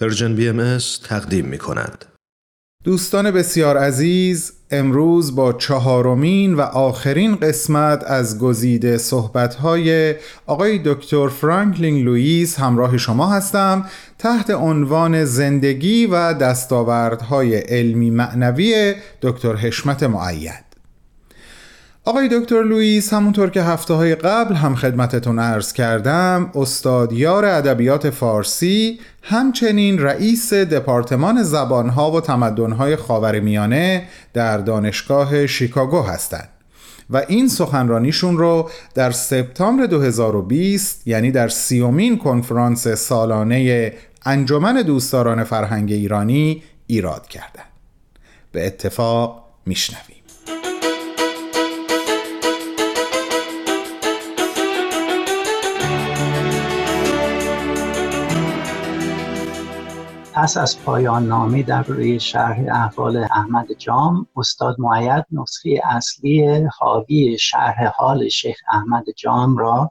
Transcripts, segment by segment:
Persian BM تقدیم می کند. دوستان بسیار عزیز امروز با چهارمین و آخرین قسمت از گزیده صحبت‌های آقای دکتر فرانکلین لوئیس همراه شما هستم تحت عنوان زندگی و دستاوردهای علمی معنوی دکتر حشمت مؤید آقای دکتر لوئیس همونطور که هفته های قبل هم خدمتتون عرض کردم استادیار ادبیات فارسی همچنین رئیس دپارتمان زبانها و تمدنهای خاورمیانه در دانشگاه شیکاگو هستند و این سخنرانیشون رو در سپتامبر 2020 یعنی در سیومین کنفرانس سالانه انجمن دوستداران فرهنگ ایرانی ایراد کردند. به اتفاق میشنویم پس از پایان نامی در روی شرح احوال احمد جام استاد معید نسخه اصلی حاوی شرح حال شیخ احمد جام را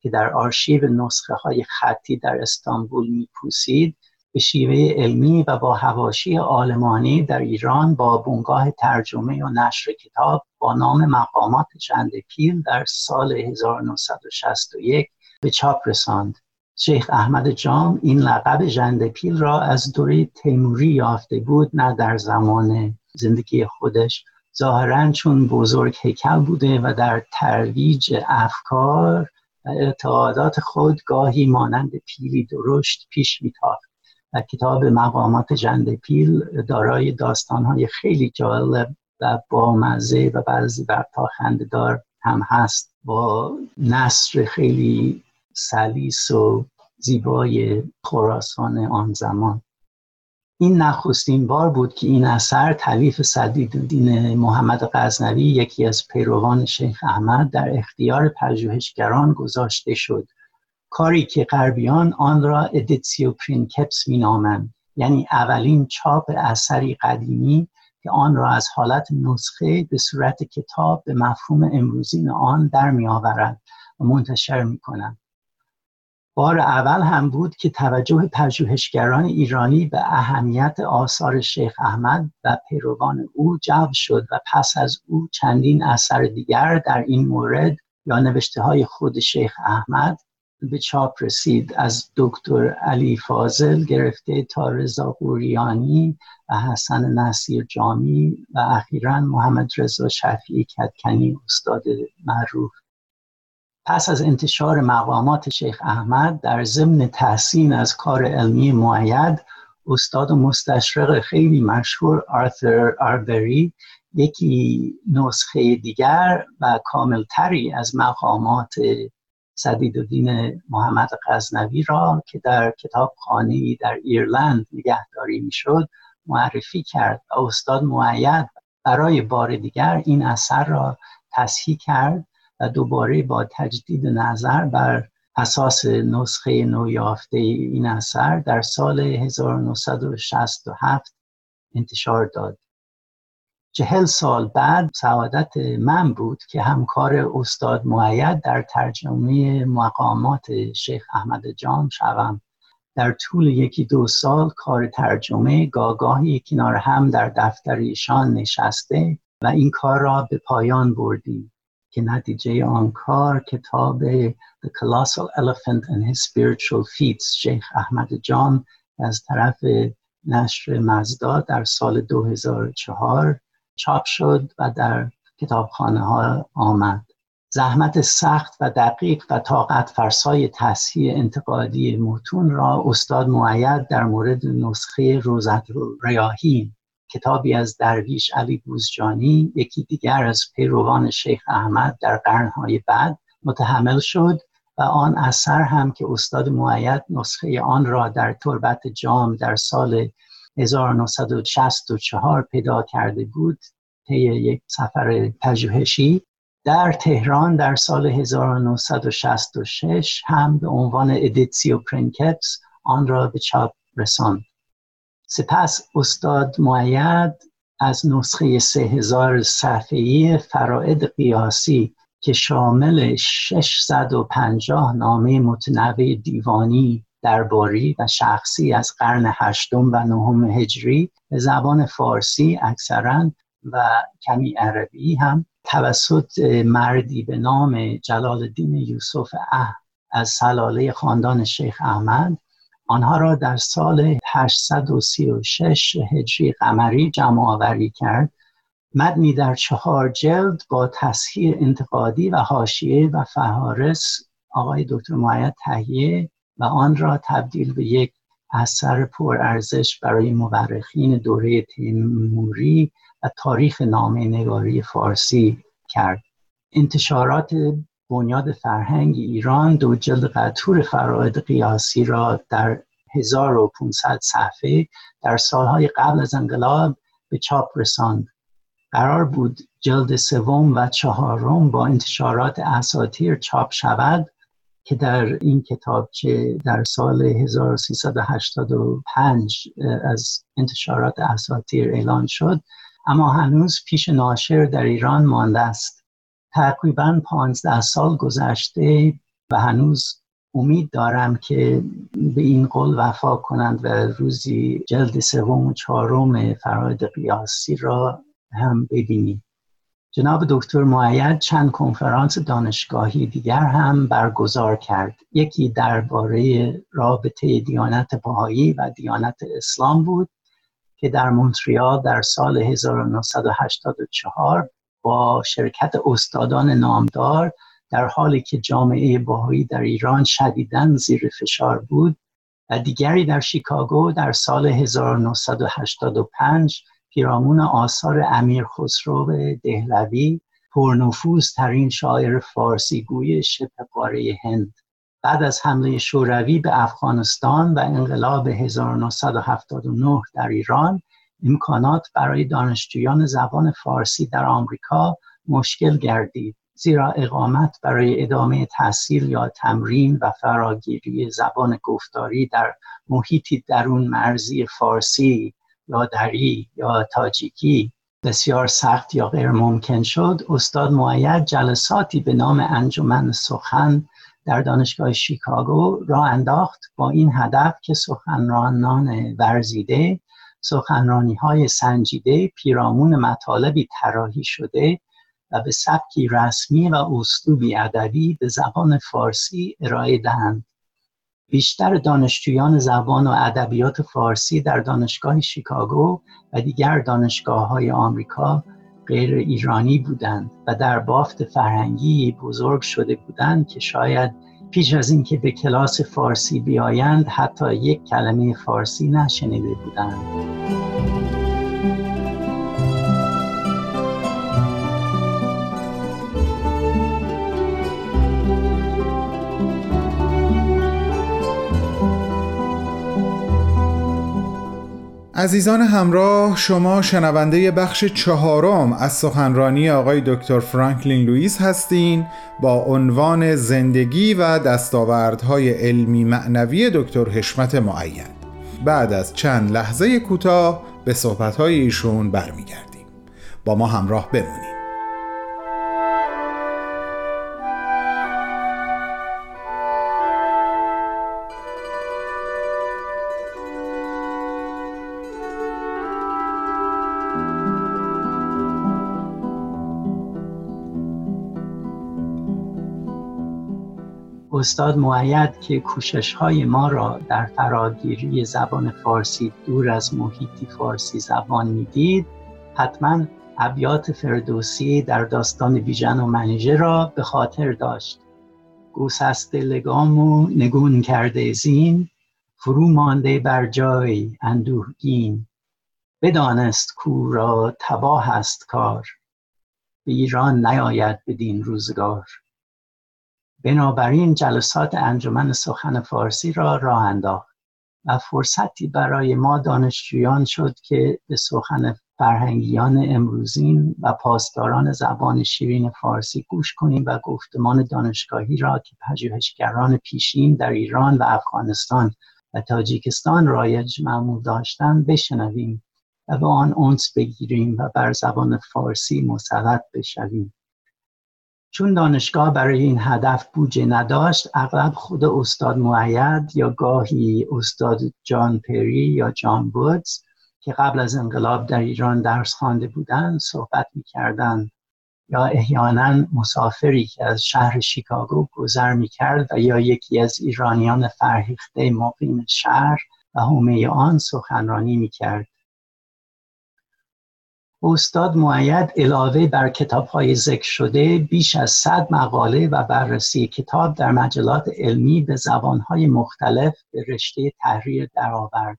که در آرشیو نسخه های خطی در استانبول میپوسید به شیوه علمی و با هواشی آلمانی در ایران با بنگاه ترجمه و نشر کتاب با نام مقامات جند پیل در سال 1961 به چاپ رساند. شیخ احمد جام این لقب جندپیل را از دوره تیموری یافته بود نه در زمان زندگی خودش. ظاهرا چون بزرگ هیکل بوده و در ترویج افکار و اعتقادات خود گاهی مانند پیلی درشت پیش میتافت. و کتاب مقامات جندپیل دارای داستانهای خیلی جالب و بامزه و بعضی وقتها خندهدار هم هست. با نصر خیلی سلیس و زیبای خراسان آن زمان. این نخستین بار بود که این اثر تألیف سدیدالدین محمد غزنوی یکی از پیروان شیخ احمد در اختیار پژوهشگران گذاشته شد. کاری که غربیان آن را editio princeps مینامند یعنی اولین چاپ اثری قدیمی که آن را از حالت نسخه به صورت کتاب به مفهوم امروزین آن در می آورد و منتشر می کنند بار اول هم بود که توجه پژوهشگران ایرانی به اهمیت آثار شیخ احمد و پیروان او جلب شد و پس از او چندین اثر دیگر در این مورد یا نوشته های خود شیخ احمد به چاپ رسید. از دکتر علی فاضل گرفته تا رضا قوریانی و حسن نصیر جامی و اخیرا محمد رضا شفیعی کدکنی استاد معروف پس از انتشار مقامات شیخ احمد در ضمن تحسین از کار علمی معید استاد و مستشرق خیلی مشهور آرثر آربری یکی نسخه دیگر و کاملتری از مقامات سدید و دین محمد غزنوی را که در کتابخانه در ایرلند نگهداری می‌شد معرفی کرد و استاد معید برای بار دیگر این اثر را تصحیح کرد. و دوباره با تجدید نظر بر اساس نسخه نویافته این اثر در سال 1967 انتشار داد. چهل سال بعد سعادت من بود که همکار استاد معید در ترجمه مقامات شیخ احمد جام شوم. در طول یکی دو سال کار ترجمه گاگاهی کنار هم در دفتر ایشان نشسته و این کار را به پایان بردیم. که نتیجه آن کار کتاب The Colossal Elephant and His Spiritual Feats شیخ احمد جام از طرف نشر مزدا در سال 2004 چاپ شد و در کتابخانه ها آمد. زحمت سخت و دقیق و طاقت فرسای تصحیح انتقادی متون را استاد معید در مورد نسخه روزت ریاهین کتابی از درویش علی بوزجانی یکی دیگر از پیروان شیخ احمد در قرنهای بعد متحمل شد و آن اثر هم که استاد مؤید نسخه آن را در تربت جام در سال 1964 پیدا کرده بود طی یک سفر پژوهشی در تهران در سال 1966 هم به عنوان editio princeps آن را به چاپ رساند. سپس استاد معید از نسخه سه هزار صفحه‌ای فرائد قیاسی که شامل 650 نامه متنوع دیوانی درباری و شخصی از قرن هشتم و نهم هجری به زبان فارسی اکثرا و کمی عربی هم توسط مردی به نام جلال الدین یوسف اه از سلاله خاندان شیخ احمد آنها را در سال 836 هجری قمری جمع آوری کرد. مدنی در چهار جلد با تصحیح انتقادی و حاشیه و فهارس آقای دکتر معید تهیه و آن را تبدیل به یک اثر پرارزش برای مورخین دوره تیموری و تاریخ نامه نگاری فارسی کرد. انتشارات بنیاد فرهنگ ایران دو جلد قطور فراید قیاسی را در 1500 صفحه در سالهای قبل از انقلاب به چاپ رساند. قرار بود جلد سوم و چهارم با انتشارات اساتیر چاپ شود که در این کتابچه در سال 1385 از انتشارات اساتیر اعلان شد اما هنوز پیش ناشر در ایران مانده است. تقریبا پانزده سال گذشته و هنوز امید دارم که به این قول وفا کنند و روزی جلد سوم و چهارم فراید قیاسی را هم ببینیم. جناب دکتر معید چند کنفرانس دانشگاهی دیگر هم برگزار کرد. یکی درباره رابطه دیانت بهایی و دیانت اسلام بود که در مونتریال در سال 1984 با شرکت استادان نامدار در حالی که جامعه باهایی در ایران شدیداً زیر فشار بود و دیگری در شیکاگو در سال 1985 پیرامون آثار امیر خسرو دهلوی پرنفوذ ترین شاعر فارسی گوی شبه قاره هند. بعد از حمله شوروی به افغانستان و انقلاب 1979 در ایران امکانات برای دانشجویان زبان فارسی در آمریکا مشکل گردید زیرا اقامت برای ادامه تحصیل یا تمرین و فراگیری زبان گفتاری در محیطی درون مرزی فارسی یا دری یا تاجیکی بسیار سخت یا غیر ممکن شد استاد معید جلساتی به نام انجمن سخن در دانشگاه شیکاگو را انداخت با این هدف که سخنرانان ورزیده سخنرانی های سنجیده پیرامون مطالبی طراحی شده و به سبکی رسمی و اسلوبی ادبی به زبان فارسی ارائه دهند. بیشتر دانشجویان زبان و ادبیات فارسی در دانشگاه شیکاگو و دیگر دانشگاه های آمریکا غیر ایرانی بودند و در بافت فرهنگی بزرگ شده بودند که شاید پیش از اینکه به کلاس فارسی بیایند حتی یک کلمه فارسی نشنیده بودند. عزیزان همراه شما شنونده بخش چهارم از سخنرانی آقای دکتر فرانکلین لوئیس هستین با عنوان زندگی و دستاوردهای علمی معنوی دکتر حشمت معید بعد از چند لحظه کوتاه به صحبتهای ایشون برمیگردیم. با ما همراه بمونید. استاد معید که کوشش های ما را در فراگیری زبان فارسی دور از محیطی فارسی زبان می‌دید حتما ابیات فردوسی در داستان بیژن و منیژه را به خاطر داشت. گوسست لگام و نگون کرده زین فرو مانده بر جای اندوهگین بدانست کو را تباه است کار. به ایران نیاید بدین روزگار. بنابراین جلسات انجمن سخن فارسی را راه انداخت و فرصتی برای ما دانشجویان شد که به سخن فرهنگیان امروزین و پاسداران زبان شیرین فارسی گوش کنیم و گفتمان دانشگاهی را که پژوهشگران پیشین در ایران و افغانستان و تاجیکستان رایج معمول داشتند بشنویم و به آن اونس بگیریم و بر زبان فارسی مسلط بشویم. چون دانشگاه برای این هدف بودجه نداشت اغلب خود استاد معید یا گاهی استاد جان پری یا جان بودز که قبل از انقلاب در ایران درس خوانده بودند صحبت می‌کردند یا احیانا مسافری که از شهر شیکاگو گذر می‌کرد و یا یکی از ایرانیان فرهیخته مقیم شهر و حومه آن سخنرانی می‌کرد. استاد معید علاوه بر کتاب های ذکر شده بیش از صد مقاله و بررسی کتاب در مجلات علمی به های مختلف به رشته تحریر درآورد.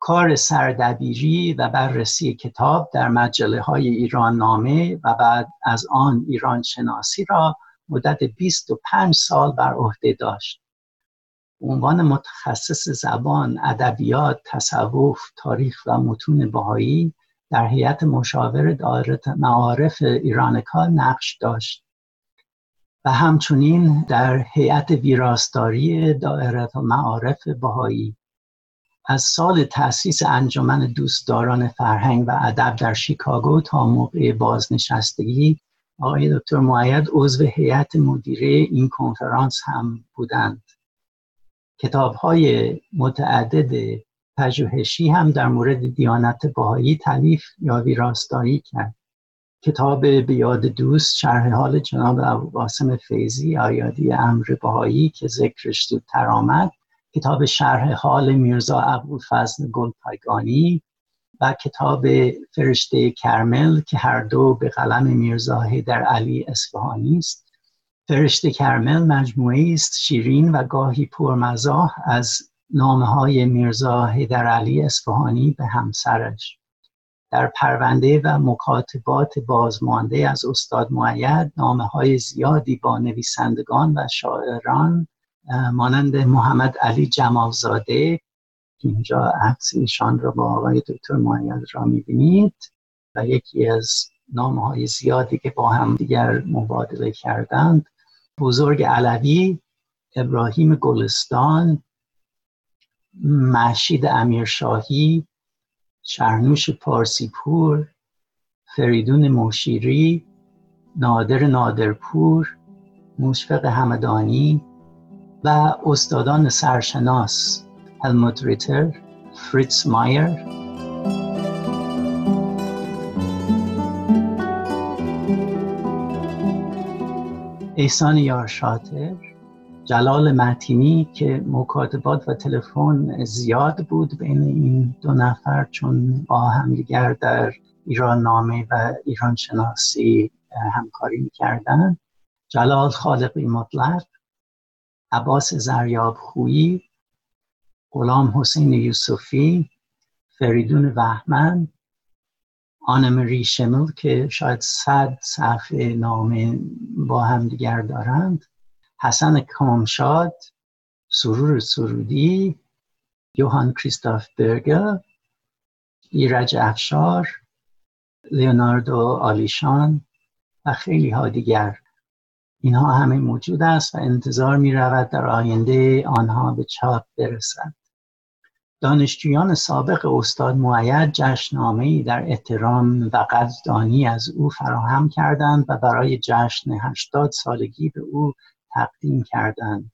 کار سردبیری و بررسی کتاب در مجله های ایران نامه و بعد از آن ایران شناسی را مدت 25 سال بر عهده داشت. عنوان متخصص زبان، ادبیات، تصوف، تاریخ و متون بهایی در هیئت مشاور دایره معارف ایرانکا نقش داشت و همچنین در هیئت ویراستاری دایره معارف بهایی. از سال تأسیس انجمن دوستداران فرهنگ و ادب در شیکاگو تا موقع بازنشستگی آقای دکتر معید عضو هیئت مدیره این کنفرانس هم بودند. کتاب های متعدد پژوهشی هم در مورد دیانت بهایی تعلیف یا ویراستاری کرد. کتاب بیاد دوست شرح حال جناب ابوقاسم فیزی آیادی امر بهایی که ذکرش زودتر آمد. کتاب شرح حال میرزا ابوالفضل گلپایگانی و کتاب فرشته کرمل که هر دو به قلم میرزا در علی اصفهانی است. فرشته کرمل مجموعه است شیرین و گاهی پرمزاح از نامه های میرزا حیدر علی اصفهانی به همسرش. در پرونده و مکاتبات بازمانده از استاد معید نامه های زیادی با نویسندگان و شاعران مانند محمد علی جمالزاده اینجا عکس ایشان را با آقای دکتر معید را می‌بینید و یکی از نامه های زیادی که با هم دیگر مبادله کردند بزرگ علوی ابراهیم گلستان محشید امیرشاهی شرنوش پارسیپور فریدون موشیری نادر نادرپور مشفق همدانی و استادان سرشناس هلموت ریتر فریتز مایر. احسان یارشاتر جلال متینی که مکاتبات و تلفن زیاد بود بین این دو نفر چون با همدیگر در ایران نامه و ایران شناسی همکاری می‌کردن. جلال خالقی مطلق عباس زریاب خویی غلام حسین یوسفی فریدون وحمن آنمری شمل که شاید صد صفحه نامه با همدیگر دارند. حسن کامشاد سرور سرودی یوهان کریستاف برگر ایرج افشار لیوناردو آلیشان و خیلی ها دیگر. اینها همه موجود است و انتظار می رود در آینده آنها به چاپ برسد. دانشجویان سابق استاد معید جشنامه در احترام و قدردانی از او فراهم کردند و برای جشن 80 سالگی به او تقدیم کردند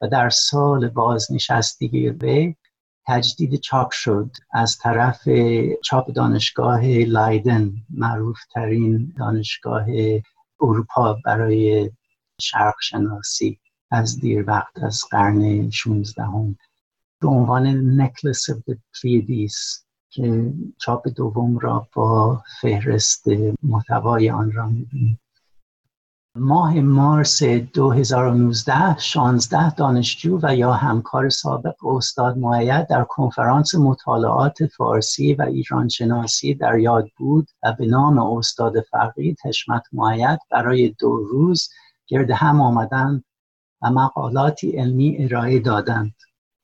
و در سال بازنشستگی وی تجدید چاپ شد از طرف چاپ دانشگاه لایدن معروف ترین دانشگاه اروپا برای شرق شناسی از دیر وقت از قرن 16 هم. به عنوان Necklace Pleiades که چاپ دوم را با فهرست محتوای آن را می‌بینید ماه مارس 2019 16 دانشجو و یا همکار سابق استاد مؤید در کنفرانس مطالعات فارسی و ایران شناسی در یاد بود و به نام استاد فقید حشمت مؤید برای دو روز گرد هم آمدند و مقالاتی علمی ارائه دادند.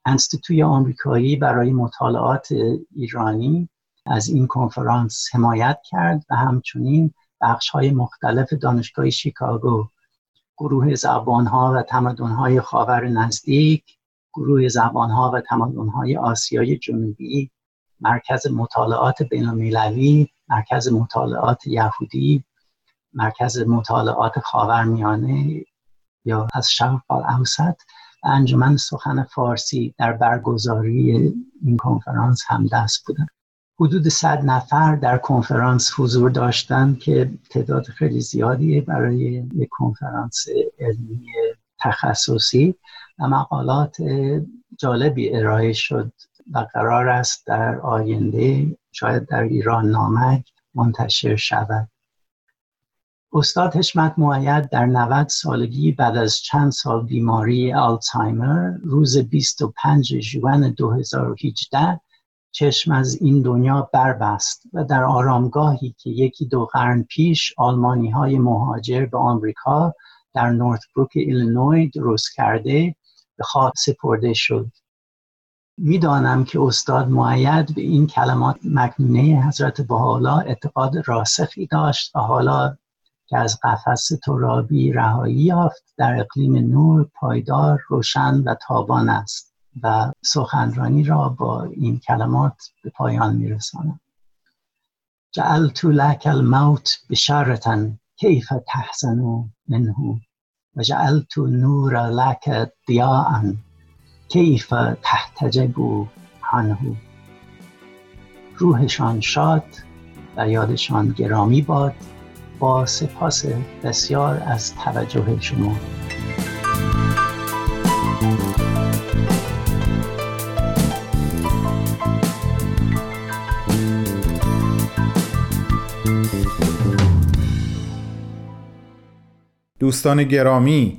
انستیتوی آمریکایی برای مطالعات ایرانی از این کنفرانس حمایت کرد و همچنین بخش های مختلف دانشگاه شیکاگو گروه زبانها و تمدنهای خاور نزدیک گروه زبانها و تمدنهای آسیای جنوبی مرکز مطالعات بینالمللی مرکز مطالعات یهودی مرکز مطالعات خاورمیانه یا از شرق اوسط. انجمن سخن فارسی در برگزاری این کنفرانس هم دست بودن. حدود صد نفر در کنفرانس حضور داشتن که تعداد خیلی زیادی برای یک کنفرانس علمی تخصصی و مقالات جالبی ارائه شد و قرار است در آینده شاید در ایران نامک منتشر شود. استاد حشمت معید در 90 سالگی بعد از چند سال بیماری آلزایمر روز 25 ژوئن 2018 چشم از این دنیا بربست و در آرامگاهی که یکی دو قرن پیش آلمانی های مهاجر به آمریکا در نورت بروک ایلینوی درست کرده به خاک سپرده شد. می‌دانم که استاد معید به این کلمات مکنونه حضرت بحالا اعتقاد راسخی داشت و حالا که از قفس ترابی رهایی یافت در اقلیم نور پایدار روشن و تابان است. و سخنرانی را با این کلمات به پایان میرسانم. جعلت لک الموت بشارتا کیف تحزن منه و جعلت نور لک ضیاء کیف تحتجب عنه. روحشان شاد و یادشان گرامی باد با سپاس بسیار از توجه شما. دوستان گرامی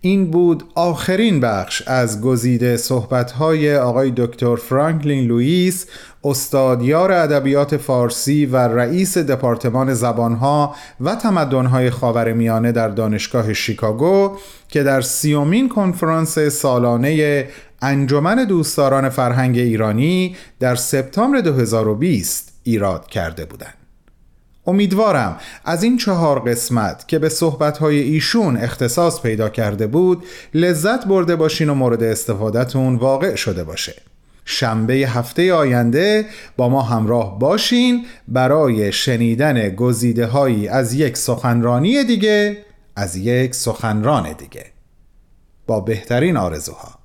این بود آخرین بخش از گزیده صحبت‌های آقای دکتر فرانکلین لوئیس استادیار ادبیات فارسی و رئیس دپارتمان زبانها و تمدنهای خاورمیانه در دانشگاه شیکاگو که در سیومین کنفرانس سالانه انجمن دوستداران فرهنگ ایرانی در سپتامبر 2020 ایراد کرده بودند. امیدوارم از این چهار قسمت که به صحبتهای ایشون اختصاص پیدا کرده بود لذت برده باشین و مورد استفادهتون واقع شده باشه. شنبه هفته آینده با ما همراه باشین برای شنیدن گزیده هایی از یک سخنرانی دیگه از یک سخنران دیگه. با بهترین آرزوها.